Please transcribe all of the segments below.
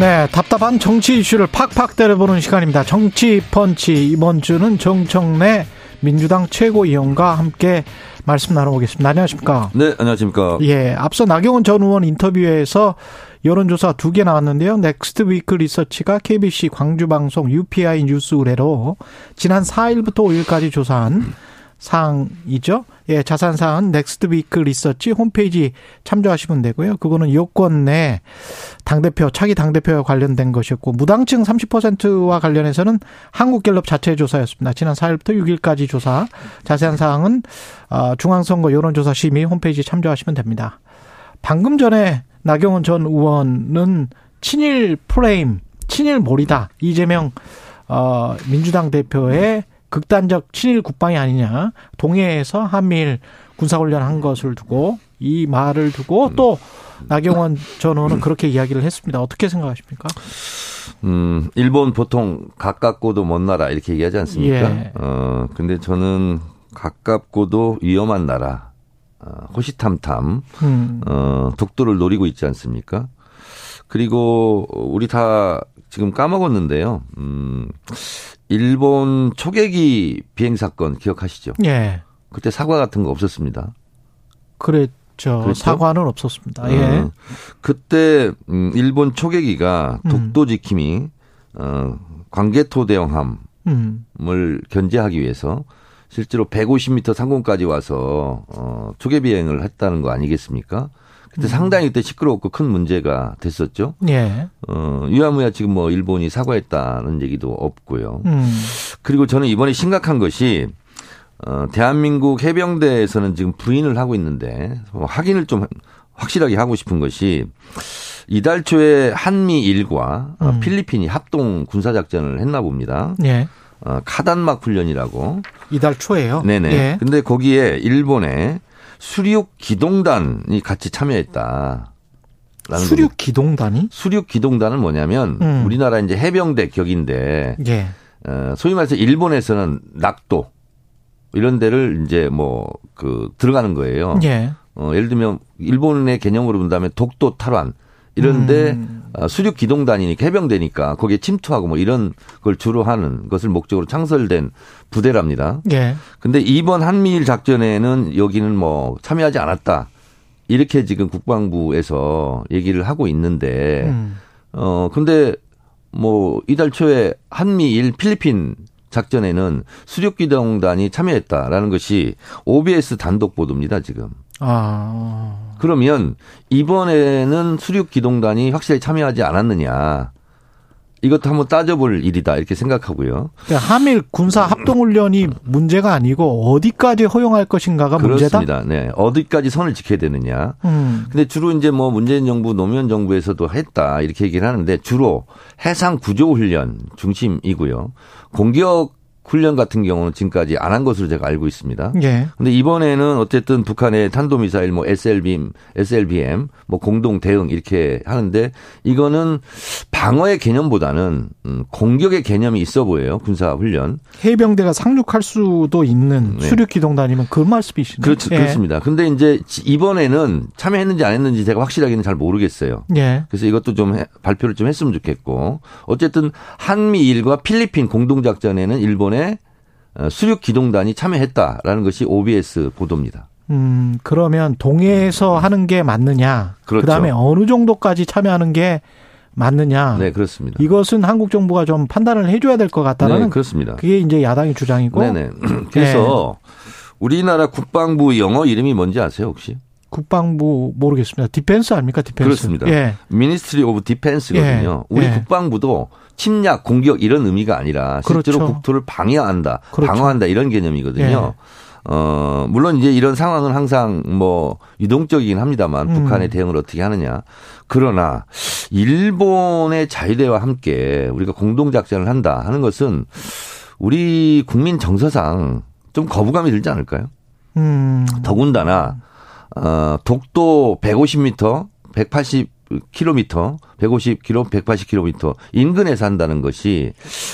네, 답답한 정치 이슈를 팍팍 때려보는 시간입니다. 정치 펀치 이번 주는 정청래 민주당 최고위원과 함께 말씀 나눠보겠습니다. 안녕하십니까? 네, 안녕하십니까? 예, 앞서 나경원 전 의원 인터뷰에서 여론조사 두 개 나왔는데요. 넥스트 위크 리서치가 KBC 광주방송 UPI 뉴스 의뢰로 지난 4일부터 5일까지 조사한 사항이죠. 예, 자세한 사항은 넥스트 위크 리서치 홈페이지 참조하시면 되고요. 그거는 여권 내 당대표, 차기 당대표와 관련된 것이었고, 무당층 30%와 관련해서는 한국갤럽 자체 조사였습니다. 지난 4일부터 6일까지 조사. 자세한 사항은 어, 중앙선거 여론조사 심의 홈페이지 참조하시면 됩니다. 방금 전에 나경원 전 의원은 친일 프레임, 친일 몰이다. 이재명 어, 민주당 대표의 극단적 친일 국방이 아니냐. 동해에서 한미일 군사훈련 한 것을 두고 이 말을 두고 또 나경원 전 의원은 그렇게 이야기를 했습니다. 어떻게 생각하십니까? 음, 일본 보통 가깝고도 먼 나라 이렇게 얘기하지 않습니까? 예. 어, 근데 저는 가깝고도 위험한 나라, 어, 호시탐탐, 음. 어, 독도를 노리고 있지 않습니까? 그리고 우리 다 지금 까먹었는데요. 음, 일본 초계기 비행 사건 기억하시죠? 예. 그때 사과 같은 거 없었습니다. 그랬죠. 그렇죠? 사과는 없었습니다. 예. 어, 그때 음, 일본 초계기가 음. 독도 지킴이 어, 광개토 대형함을 음. 견제하기 위해서 실제로 150m 상공까지 와서 어, 초계 비행을 했다는 거 아니겠습니까? 그때 상당히 그때 시끄럽고 큰 문제가 됐었죠. 예. 어, 유야무야 지금 뭐 일본이 사과했다는 얘기도 없고요. 음. 그리고 저는 이번에 심각한 것이 어, 대한민국 해병대에서는 지금 부인을 하고 있는데 어, 확인을 좀 확실하게 하고 싶은 것이 이달 초에 한미일과 어, 음. 필리핀이 합동 군사작전을 했나 봅니다. 예. 어, 카단막 훈련이라고. 이달 초에요. 네네. 예. 근데 거기에 일본의 수륙 기동단이 같이 참여했다. 수륙 기동단이? 수륙 기동단은 뭐냐면 음. 우리나라 이제 해병대 격인데 예. 어, 소위 말해서 일본에서는 낙도 이런 데를 이제 뭐 그 들어가는 거예요. 예. 어, 예를 들면 일본의 개념으로 본다면 독도 탈환 이런데 음. 어, 수륙 기동단이니까 해병대니까 거기에 침투하고 뭐 이런 걸 주로 하는 것을 목적으로 창설된 부대랍니다. 예. 근데 이번 한미일 작전에는 여기는 뭐 참여하지 않았다. 이렇게 지금 국방부에서 얘기를 하고 있는데 음. 어 근데 뭐 이달 초에 한미일 필리핀 작전에는 수륙 기동단이 참여했다라는 것이 OBS 단독 보도입니다 지금. 아. 그러면 이번에는 수륙 기동단이 확실히 참여하지 않았느냐. 이것도 한번 따져볼 일이다 이렇게 생각하고요. 그러니까 한일 군사 합동 훈련이 문제가 아니고 어디까지 허용할 것인가가 문제다. 그렇습니다. 네. 어디까지 선을 지켜야 되느냐. 음. 근데 주로 이제 뭐 문재인 정부 노무현 정부에서도 했다 이렇게 얘기를 하는데 주로 해상 구조 훈련 중심이고요. 공격 훈련 같은 경우는 지금까지 안 한 것으로 제가 알고 있습니다. 예. 근데 이번에는 어쨌든 북한의 탄도미사일 뭐 SLBM, SLBM 뭐 공동 대응 이렇게 하는데 이거는 방어의 개념보다는 음, 공격의 개념이 있어 보여요. 군사 훈련. 해병대가 상륙할 수도 있는 네. 수륙 기동단이면 그 말씀이시죠. 그렇죠. 예. 그렇습니다. 근데 이제 이번에는 참여했는지 안 했는지 제가 확실하게는 잘 모르겠어요. 예. 그래서 이것도 좀 해- 발표를 좀 했으면 좋겠고 어쨌든 한미일과 필리핀 공동 작전에는 일본의 어, 수륙 기동단이 참여했다라는 것이 OBS 보도입니다. 음, 그러면 동해에서 하는 게 맞느냐? 그렇죠. 다음에 어느 정도까지 참여하는 게 맞느냐? 네, 그렇습니다. 이것은 한국 정부가 좀 판단을 해줘야 될 것 같다는 네, 그렇습니다. 그게 이제 야당의 주장이고 네네. 그래서 우리나라 국방부 영어 이름이 뭔지 아세요 혹시? 국방부 모르겠습니다. defense 아닙니까? Defense. 그렇습니다. 예. Ministry of Defense거든요. 예. 우리 예. 국방부도 침략, 공격 이런 의미가 아니라 실제로 그렇죠. 국토를 방위한다, 그렇죠. 방어한다 이런 개념이거든요. 예. 어, 물론 이제 이런 상황은 항상 뭐 유동적이긴 합니다만 음. 북한의 대응을 어떻게 하느냐. 그러나 일본의 자위대와 함께 우리가 공동작전을 한다 하는 것은 우리 국민 정서상 좀 거부감이 들지 않을까요? 음. 더군다나 어, 독도 150m, 180km, 150km, 180km 인근에 산다는 것이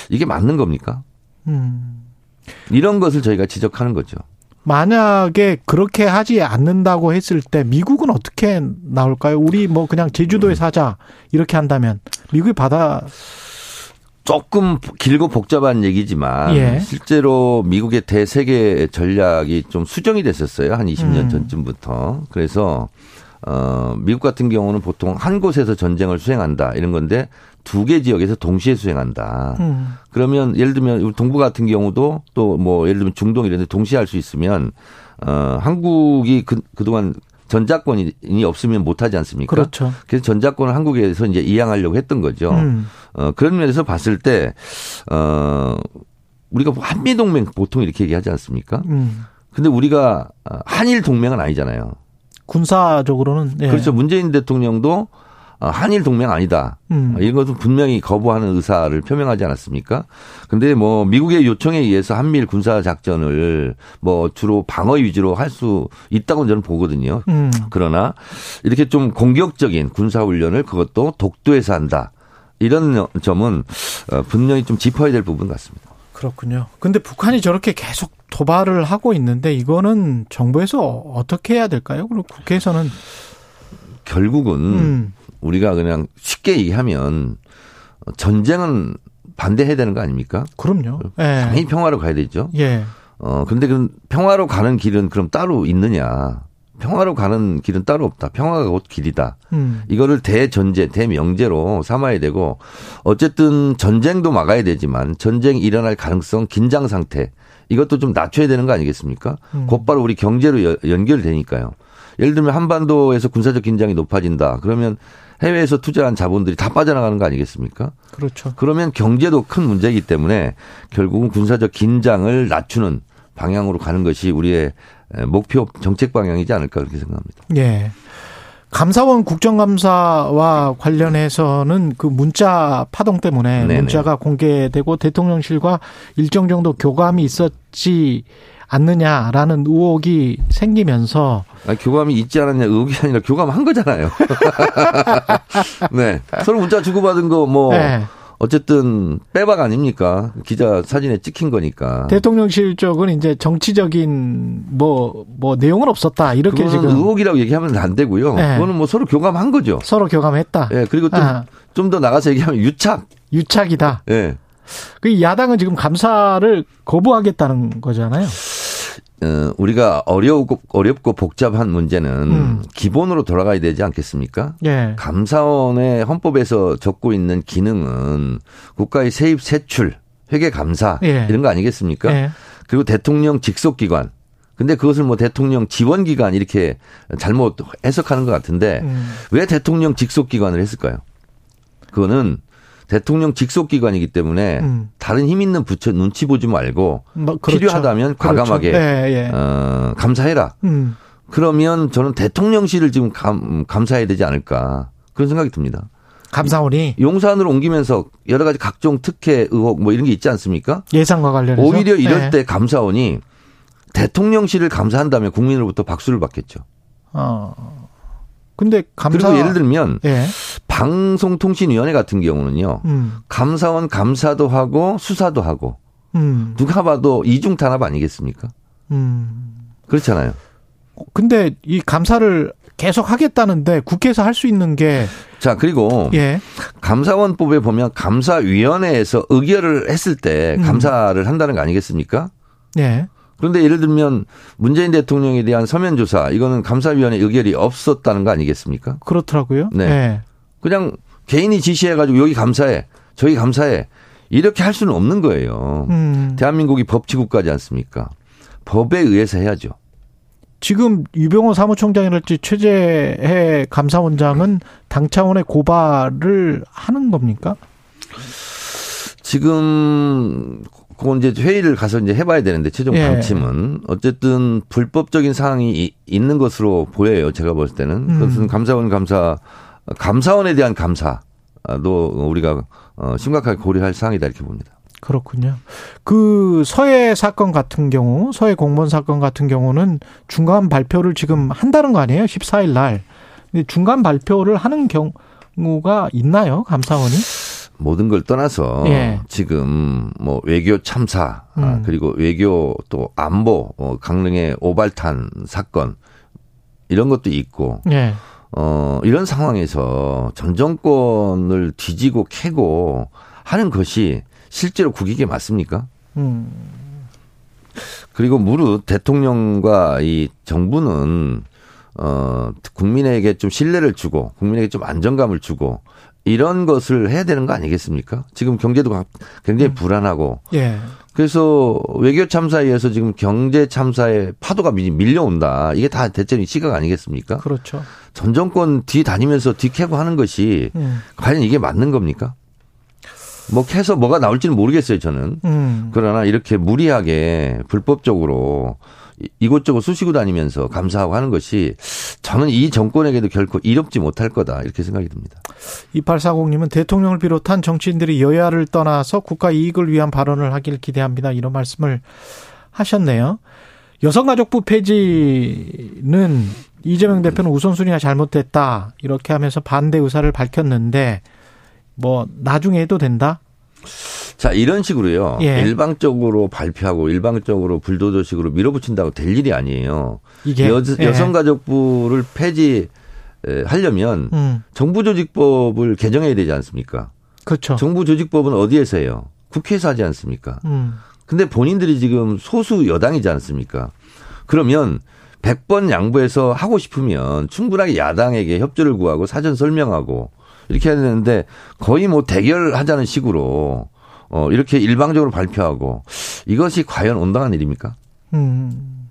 이게 맞는 겁니까? 음. 이런 것을 저희가 지적하는 거죠. 만약에 그렇게 하지 않는다고 했을 때 미국은 어떻게 나올까요? 우리 뭐 그냥 제주도에 사자 이렇게 한다면 미국이 받아 조금 길고 복잡한 얘기지만 예. 실제로 미국의 대세계 전략이 좀 수정이 됐었어요. 한 20년 음. 전쯤부터. 그래서 어 미국 같은 경우는 보통 한 곳에서 전쟁을 수행한다 이런 건데 두 개 지역에서 동시에 수행한다. 음. 그러면 예를 들면 동부 같은 경우도 또 뭐 예를 들면 중동 이런 데 동시에 할 수 있으면 어 한국이 그 그동안 전자권이 없으면 못 하지 않습니까? 그렇죠. 그래서 전자권을 한국에서 이제 이양하려고 했던 거죠. 음. 어, 그런 면에서 봤을 때, 어, 우리가 한미동맹 보통 이렇게 얘기하지 않습니까? 음. 근데 우리가 어, 한일 동맹은 아니잖아요. 군사적으로는 예. 그렇죠. 문재인 대통령도 어, 한일 동맹 아니다. 음. 이런 것도 분명히 거부하는 의사를 표명하지 않았습니까? 근데 뭐 미국의 요청에 의해서 한미일 군사 작전을 뭐 주로 방어 위주로 할 수 있다고 저는 보거든요. 음. 그러나 이렇게 좀 공격적인 군사 훈련을 그것도 독도에서 한다. 이런 점은 어, 분명히 좀 짚어야 될 부분 같습니다. 그렇군요. 근데 북한이 저렇게 계속 도발을 하고 있는데 이거는 정부에서 어떻게 해야 될까요? 그리고 국회에서는 결국은 음. 우리가 그냥 쉽게 얘기하면 전쟁은 반대해야 되는 거 아닙니까? 그럼요. 예. 당연히 평화로 가야 되죠. 예. 어, 근데 그 평화로 가는 길은 그럼 따로 있느냐? 평화로 가는 길은 따로 없다. 평화가 곧 길이다. 음. 이거를 대전제, 대명제로 삼아야 되고 어쨌든 전쟁도 막아야 되지만 전쟁이 일어날 가능성, 긴장 상태 이것도 좀 낮춰야 되는 거 아니겠습니까? 음. 곧바로 우리 경제로 여- 연결되니까요. 예를 들면 한반도에서 군사적 긴장이 높아진다. 그러면 해외에서 투자한 자본들이 다 빠져나가는 거 아니겠습니까? 그렇죠. 그러면 경제도 큰 문제이기 때문에 결국은 군사적 긴장을 낮추는 방향으로 가는 것이 우리의 목표 정책 방향이지 않을까 그렇게 생각합니다. 예. 감사원 국정감사와 관련해서는 그 문자 파동 때문에 네네. 문자가 공개되고 대통령실과 일정 정도 교감이 있었지 않느냐라는 의혹이 생기면서 아니, 교감이 있지 않았냐 의혹이 아니라 교감한 거잖아요. 네. 서로 문자 주고받은 거뭐 예. 어쨌든 빼박 아닙니까? 기자 사진에 찍힌 거니까. 대통령실 쪽은 이제 정치적인 뭐뭐 내용은 없었다 이렇게 지금 의혹이라고 얘기하면 안 되고요. 네. 그거는 뭐 서로 교감한 거죠. 서로 교감했다. 예, 그리고 아. 좀좀더 나가서 얘기하면 유착. 유착이다. 예. 그 야당은 지금 감사를 거부하겠다는 거잖아요. 어, 우리가 어려우고 어렵고 복잡한 문제는 음. 기본으로 돌아가야 되지 않겠습니까? 예. 감사원의 헌법에서 적고 있는 기능은 국가의 세입 세출, 회계 감사 예. 이런 거 아니겠습니까? 예. 그리고 대통령 직속 기관. 근데 그것을 뭐 대통령 지원 기관 이렇게 잘못 해석하는 것 같은데 음. 왜 대통령 직속 기관을 했을까요? 그거는 대통령 직속 기관이기 때문에 음. 다른 힘 있는 부처 눈치 보지 말고 뭐, 그렇죠. 필요하다면 과감하게 그렇죠. 예, 예. 어, 감사해라. 음. 그러면 저는 대통령실을 지금 감, 감사해야 되지 않을까 그런 생각이 듭니다. 감사원이 용산으로 옮기면서 여러 가지 각종 특혜 의혹 뭐 이런 게 있지 않습니까? 예산과 관련해서 오히려 이럴 예. 때 감사원이 대통령실을 감사한다면 국민으로부터 박수를 받겠죠. 어. 근데 감사 그리고 예를 들면 예. 방송통신위원회 같은 경우는요. 음. 감사원 감사도 하고 수사도 하고 음. 누가 봐도 이중 탄압 아니겠습니까? 음. 그렇잖아요. 근데 이 감사를 계속 하겠다는데 국회에서 할 수 있는 게 자 그리고 예. 감사원법에 보면 감사위원회에서 의결을 했을 때 음. 감사를 한다는 거 아니겠습니까? 예. 그런데 예를 들면 문재인 대통령에 대한 서면 조사 이거는 감사위원회 의결이 없었다는 거 아니겠습니까? 그렇더라고요. 네. 예. 그냥 개인이 지시해가지고 여기 감사해, 저기 감사해 이렇게 할 수는 없는 거예요. 음. 대한민국이 법치국가지 않습니까? 법에 의해서 해야죠. 지금 유병호 사무총장이랄지 최재해 감사원장은 당 차원의 고발을 하는 겁니까? 지금 그건 이제 회의를 가서 이제 해봐야 되는데 최종 예. 방침은 어쨌든 불법적인 사항이 이- 있는 것으로 보여요. 제가 볼 때는 음. 그것은 감사원 감사 감사원에 대한 감사도 우리가 어, 심각하게 고려할 사항이다 이렇게 봅니다. 그렇군요. 그 서해 사건 같은 경우, 서해 공무원 사건 같은 경우는 중간 발표를 지금 한다는 거 아니에요? 14일 날. 근데 중간 발표를 하는 경우가 있나요? 감사원이? 모든 걸 떠나서 예. 지금 뭐 외교 참사 아, 음. 그리고 외교 또 안보 어, 강릉의 오발탄 사건 이런 것도 있고 예. 어 이런 상황에서 전 정권을 뒤지고 캐고 하는 것이 실제로 국익에 맞습니까? 음. 그리고 무릇 대통령과 이 정부는 어 국민에게 좀 신뢰를 주고 국민에게 좀 안정감을 주고 이런 것을 해야 되는 거 아니겠습니까? 지금 경제도 가- 굉장히 불안하고 예. 그래서 외교 참사에 의해서 지금 경제 참사의 파도가 밀- 밀려온다. 이게 다 대체로 시각 아니겠습니까? 그렇죠. 전 정권 뒤 다니면서 뒤 캐고 하는 것이 음. 과연 이게 맞는 겁니까? 뭐 캐서 뭐가 나올지는 모르겠어요, 저는. 음. 그러나 이렇게 무리하게 불법적으로 이- 이곳저곳 쑤시고 다니면서 감사하고 하는 것이 저는 이 정권에게도 결코 이롭지 못할 거다 이렇게 생각이 듭니다. 2840님은 대통령을 비롯한 정치인들이 여야를 떠나서 국가 이익을 위한 발언을 하길 기대합니다. 이런 말씀을 하셨네요. 여성가족부 폐지는 이재명 대표는 우선순위가 잘못됐다. 이렇게 하면서 반대 의사를 밝혔는데 뭐 나중에 해도 된다? 자 이런 식으로요. 예. 일방적으로 발표하고 일방적으로 불도저식으로 밀어붙인다고 될 일이 아니에요. 이게 여, 예. 여성가족부를 폐지 하려면 음. 정부 조직법을 개정해야 되지 않습니까? 그렇죠. 정부 조직법은 어디에서 해요? 국회에서 하지 않습니까? 음. 근데 본인들이 지금 소수 여당이지 않습니까? 그러면 100번 양보해서 하고 싶으면 충분하게 야당에게 협조를 구하고 사전 설명하고 이렇게 해야 되는데 거의 뭐 대결하자는 식으로 어 이렇게 일방적으로 발표하고 이것이 과연 온당한 일입니까? 음.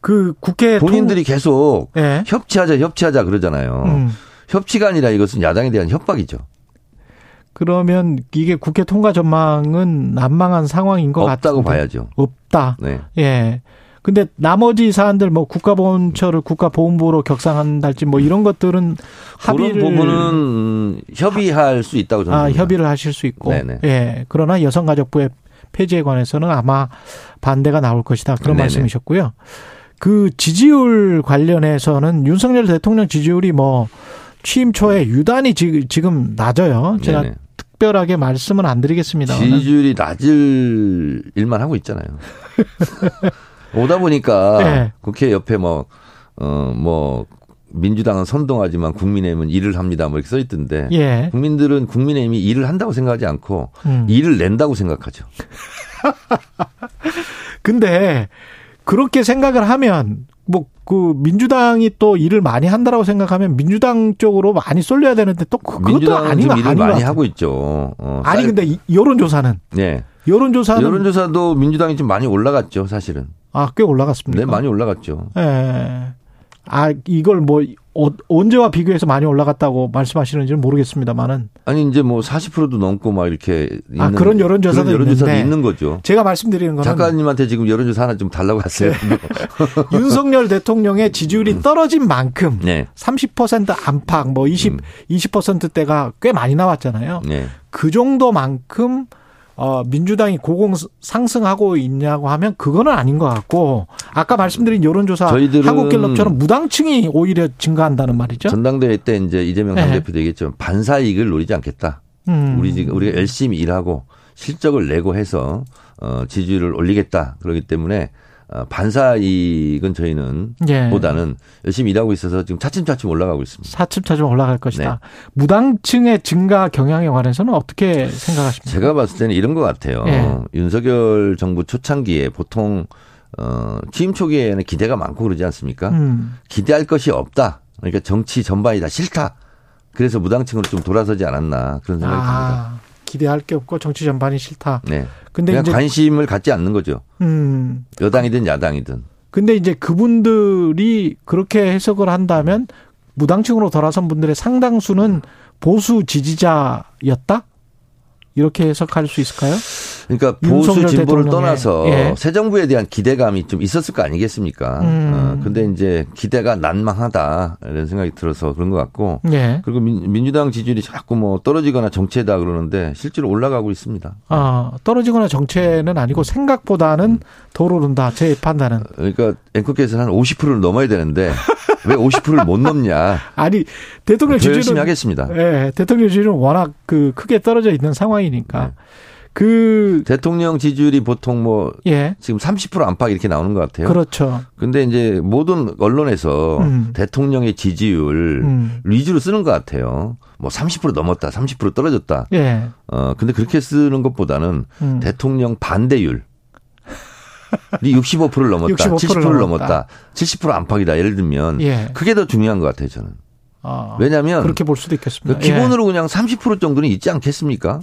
그 국회 본인들이 계속 통... 예. 협치하자 협치하자 그러잖아요. 음. 협치가 아니라 이것은 야당에 대한 협박이죠. 그러면 이게 국회 통과 전망은 난망한 상황인 것 없다고 같은데. 봐야죠. 없다. 네. 예. 근데 나머지 사안들 뭐 국가보훈처를 국가보훈부로 격상한달지 뭐 이런 것들은 합의를 그런 부분은 음, 협의할 수 있다고 저는 아, 봅니다. 협의를 하실 수 있고. 네네. 예. 그러나 여성가족부의 폐지에 관해서는 아마 반대가 나올 것이다. 그런 네네. 말씀이셨고요. 그 지지율 관련해서는 윤석열 대통령 지지율이 뭐 취임 초에 유단히 지- 지금 낮아요. 제가 네네. 특별하게 말씀은 안 드리겠습니다. 지지율이 낮을 일만 하고 있잖아요. 오다 보니까 네. 국회 옆에 뭐, 어, 뭐, 민주당은 선동하지만 국민의힘은 일을 합니다. 뭐 이렇게 써 있던데. 예. 국민들은 국민의힘이 일을 한다고 생각하지 않고 음. 일을 낸다고 생각하죠. 근데 그렇게 생각을 하면 뭐 그 민주당이 또 일을 많이 한다라고 생각하면 민주당 쪽으로 많이 쏠려야 되는데 또 그- 그것도 거 일을 많이 같아요. 하고 있죠. 어, 아니 쌀- 근데 이- 여론조사는 네. 여론조사는 여론조사도 민주당이 좀 많이 올라갔죠, 사실은. 아 꽤 올라갔습니다. 네, 많이 올라갔죠. 예. 아 이걸 뭐 어, 언제와 비교해서 많이 올라갔다고 말씀하시는지는 모르겠습니다만은 아니 이제 뭐 40%도 넘고 막 이렇게 아, 그런 여론 조사도 그런 여론 조사도 있는데. 있는 거죠. 제가 말씀드리는 거는 작가님한테 지금 여론 조사 하나 좀 달라고 하세요. 윤석열 대통령의 지지율이 떨어진 만큼 네. 30% 안팎 뭐 20, 음. 20%대가 꽤 많이 나왔잖아요. 네. 그 정도만큼 어, 민주당이 고공 상승하고 있냐고 하면 그거는 아닌 것 같고 아까 말씀드린 여론조사 한국갤럽처럼 무당층이 오히려 증가한다는 말이죠. 전당대회 때 이제 이재명 네. 당대표도 얘기했죠. 반사 이익을 노리지 않겠다. 음. 우리 지금 우리가 열심히 일하고 실적을 내고 해서 어, 지지율을 올리겠다. 그렇기 때문에 어, 반사 이익은 저희는 예. 보다는 열심히 일하고 있어서 지금 차츰차츰 올라가고 있습니다. 사측차좀 올라갈 것이다. 네. 무당층의 증가 경향에 관해서는 어떻게 생각하십니까? 제가 봤을 때는 이런 것 같아요. 예. 윤석열 정부 초창기에 보통 어, 취임 초기에는 기대가 많고 그러지 않습니까? 음. 기대할 것이 없다. 그러니까 정치 전반이 다 싫다. 그래서 무당층으로 좀 돌아서지 않았나 그런 생각이 듭니다. 아, 기대할 게 없고 정치 전반이 싫다. 네. 근데 그냥 이제 관심을 갖지 않는 거죠. 음. 여당이든 야당이든. 근데 이제 그분들이 그렇게 해석을 한다면 무당층으로 돌아선 분들의 상당수는 보수 지지자였다? 이렇게 해석할 수 있을까요? 그러니까 보수 진보를 대통령의- 떠나서 예. 새 정부에 대한 기대감이 좀 있었을 거 아니겠습니까? 음. 어, 근데 이제 기대가 난망하다 이런 생각이 들어서 그런 것 같고 예. 그리고 민, 민주당 지지율이 자꾸 뭐 떨어지거나 정체다 그러는데 실제로 올라가고 있습니다. 아, 떨어지거나 정체는 아니고 생각보다는 더 오른다. 제 판단은. 그러니까 앵커께서는 한 50%를 넘어야 되는데 왜 50%를 못 넘냐? 아니, 대통령 더 열심히 하겠습니다. 예, 대통령 지지율은 워낙 그 크게 떨어져 있는 상황이니까. 네. 그 대통령 지지율이 보통 뭐 예. 지금 30% 안팎 이렇게 나오는 것 같아요. 그렇죠. 근데 이제 모든 언론에서 음. 대통령의 지지율 음. 위주로 쓰는 것 같아요. 뭐 30% 넘었다, 30% 떨어졌다. 예. 어 근데 그렇게 쓰는 것보다는 음. 대통령 반대율. 이 65%를 넘었다, 65% 70%를 넘었다. 넘었다, 70% 안팎이다. 예를 들면 예. 그게 더 중요한 것 같아요, 저는. 아, 왜냐하면 그렇게 볼 수도 있겠습니다. 그 기본으로 그냥 30% 정도는 있지 않겠습니까?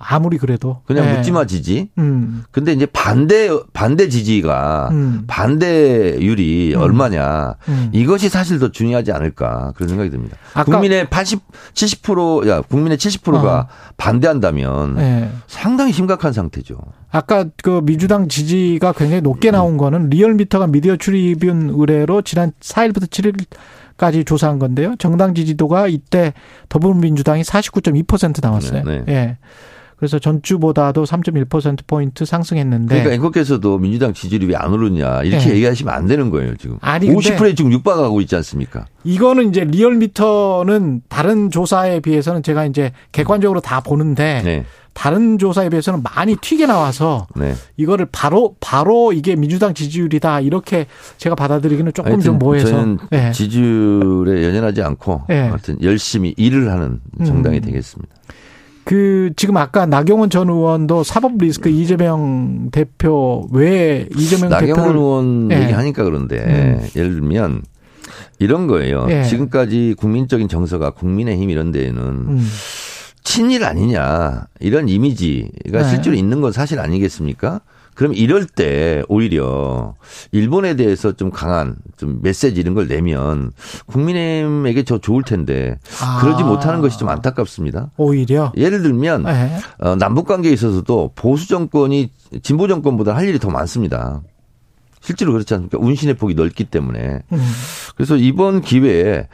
예. 아무리 그래도 그냥 예. 묻지마 지지. 음. 근데 이제 반대 반대 지지가 음. 반대율이 음. 얼마냐 음. 이것이 사실 더 중요하지 않을까 그런 생각이 듭니다. 국민의 80 70%야 국민의 70%가 어. 반대한다면 예. 상당히 심각한 상태죠. 아까 그 민주당 지지가 굉장히 높게 나온 거는 리얼미터가 미디어 출입윤 의뢰로 지난 4일부터 7일 까지 조사한 건데요. 정당 지지도가 이때 더불어민주당이 49.2% 나왔어요. 네, 예. 그래서 전주보다도 3.1% 포인트 상승했는데 그러니까 앵커께서도 민주당 지지율이 왜 안 오르냐 이렇게 네. 얘기하시면 안 되는 거예요 지금. 아니, 근데- 50%에 지금 육박하고 있지 않습니까? 이거는 이제 리얼미터는 다른 조사에 비해서는 제가 이제 객관적으로 다 보는데 네, 다른 조사에 비해서는 많이 튀게 나와서 네. 이거를 바로 바로 이게 민주당 지지율이다 이렇게 제가 받아들이기는 조금 좀 모해서 저는 예. 지지율에 연연하지 않고 예. 하여튼 열심히 일을 하는 정당이 음. 되겠습니다. 그 지금 아까 나경원 전 의원도 사법 리스크 이재명 대표 왜 이재명 나경원 대표를 의원 예. 얘기하니까 그런데 예를 들면 이런 거예요. 예. 지금까지 국민적인 정서가 국민의힘 이런 데에는 음, 친일 아니냐 이런 이미지가 네. 실제로 있는 건 사실 아니겠습니까? 그럼 이럴 때 오히려 일본에 대해서 좀 강한 좀 메시지 이런 걸 내면 국민의힘에게 저 좋을 텐데 아. 그러지 못하는 것이 좀 안타깝습니다. 오히려 예를 들면 예. 어, 남북 관계에 있어서도 보수 정권이 진보 정권보다 할 일이 더 많습니다. 실제로 그렇지 않습니까? 운신의 폭이 넓기 때문에. 음, 그래서 이번 기회에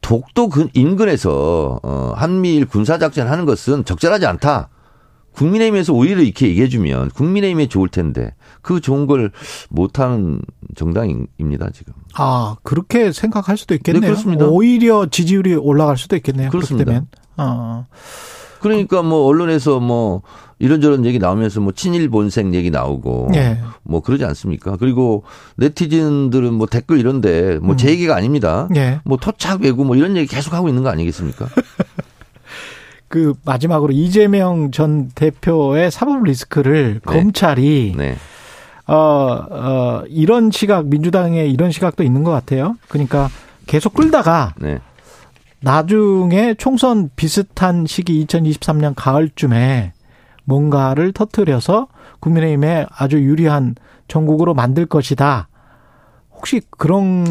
독도 근 인근에서 어, 한미일 군사 작전 하는 것은 적절하지 않다. 국민의힘에서 오히려 이렇게 얘기해주면 국민의힘에 좋을 텐데 그 좋은 걸 못하는 정당입니다 지금. 아 그렇게 생각할 수도 있겠네요. 네, 그렇습니다. 오히려 지지율이 올라갈 수도 있겠네요. 그렇습니다. 어. 그러니까 뭐 언론에서 뭐 이런저런 얘기 나오면서 뭐 친일 본색 얘기 나오고 예. 뭐 그러지 않습니까? 그리고 네티즌들은 뭐 댓글 이런데 뭐제 얘기가 아닙니다. 예. 뭐 토착 외구 뭐 이런 얘기 계속 하고 있는 거 아니겠습니까? 그 마지막으로 이재명 전 대표의 사법 리스크를 네. 검찰이 네. 어, 어, 이런 시각, 민주당의 이런 시각도 있는 것 같아요. 그러니까 계속 끌다가 네. 나중에 총선 비슷한 시기 2023년 가을쯤에 뭔가를 터뜨려서 국민의힘에 아주 유리한 전국으로 만들 것이다. 혹시 그런,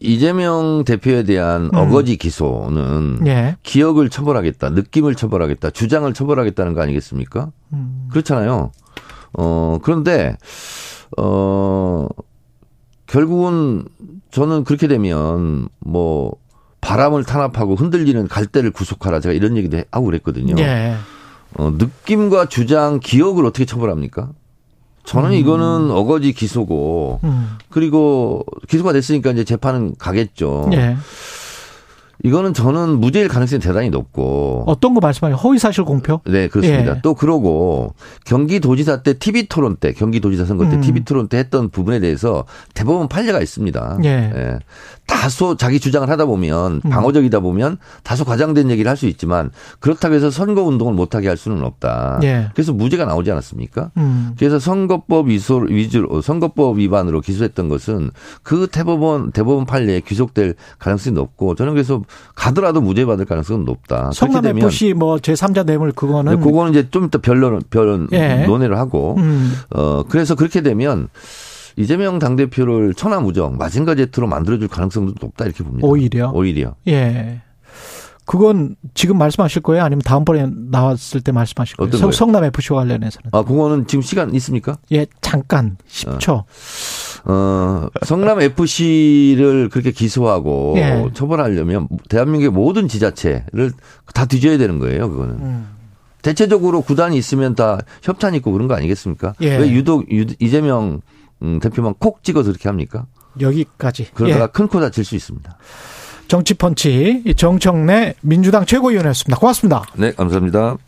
이재명 대표에 대한 음. 어거지 기소는 예. 기억을 처벌하겠다, 느낌을 처벌하겠다, 주장을 처벌하겠다는 거 아니겠습니까? 음, 그렇잖아요. 어, 그런데, 어, 결국은 저는 그렇게 되면 뭐 바람을 탄압하고 흔들리는 갈대를 구속하라 제가 이런 얘기도 하고 그랬거든요. 예. 어, 느낌과 주장, 기억을 어떻게 처벌합니까? 저는 이거는 어거지 기소고 음, 그리고 기소가 됐으니까 이제 재판은 가겠죠. 예. 이거는 저는 무죄일 가능성이 대단히 높고 어떤 거 말씀하세요? 허위사실 공표? 네, 그렇습니다. 예. 또 그러고 경기도지사 때 TV 토론 때 경기도지사 선거 때 음. TV 토론 때 했던 부분에 대해서 대법원 판례가 있습니다. 예. 다소 자기 주장을 하다 보면 음. 방어적이다 보면 다소 과장된 얘기를 할 수 있지만 그렇다고 해서 선거 운동을 못하게 할 수는 없다. 예. 그래서 무죄가 나오지 않았습니까? 음, 그래서 선거법 위조, 위주로 선거법 위반으로 기소했던 것은 그 대법원 대법원 판례에 귀속될 가능성이 높고 저는 그래서 가더라도 무죄 받을 가능성은 높다. 성남 되면 FC 뭐 제3자 뇌물 그거는. 네, 그거는 이제 좀 이따 변론, 변, 예. 논의를 하고, 음, 어, 그래서 그렇게 되면 이재명 당대표를 천하무적, 마징가 제트로 만들어줄 가능성도 높다 이렇게 봅니다. 오히려. 오히려. 예. 그건 지금 말씀하실 거예요? 아니면 다음번에 나왔을 때 말씀하실 거예요? 거예요? 성남 FC 관련해서는. 아, 그거는 지금 시간 있습니까? 예, 잠깐 10초. 어, 성남 FC를 그렇게 기소하고 예. 처벌하려면 대한민국의 모든 지자체를 다 뒤져야 되는 거예요, 그거는. 음. 대체적으로 구단이 있으면 다 협찬 있고 그런 거 아니겠습니까? 예. 왜 유독 유- 이재명 음, 대표만 콕 찍어서 그렇게 합니까? 여기까지. 그러다가 예. 큰코 다칠 수 있습니다. 정치펀치 정청래 민주당 최고위원이었습니다. 고맙습니다. 네, 감사합니다.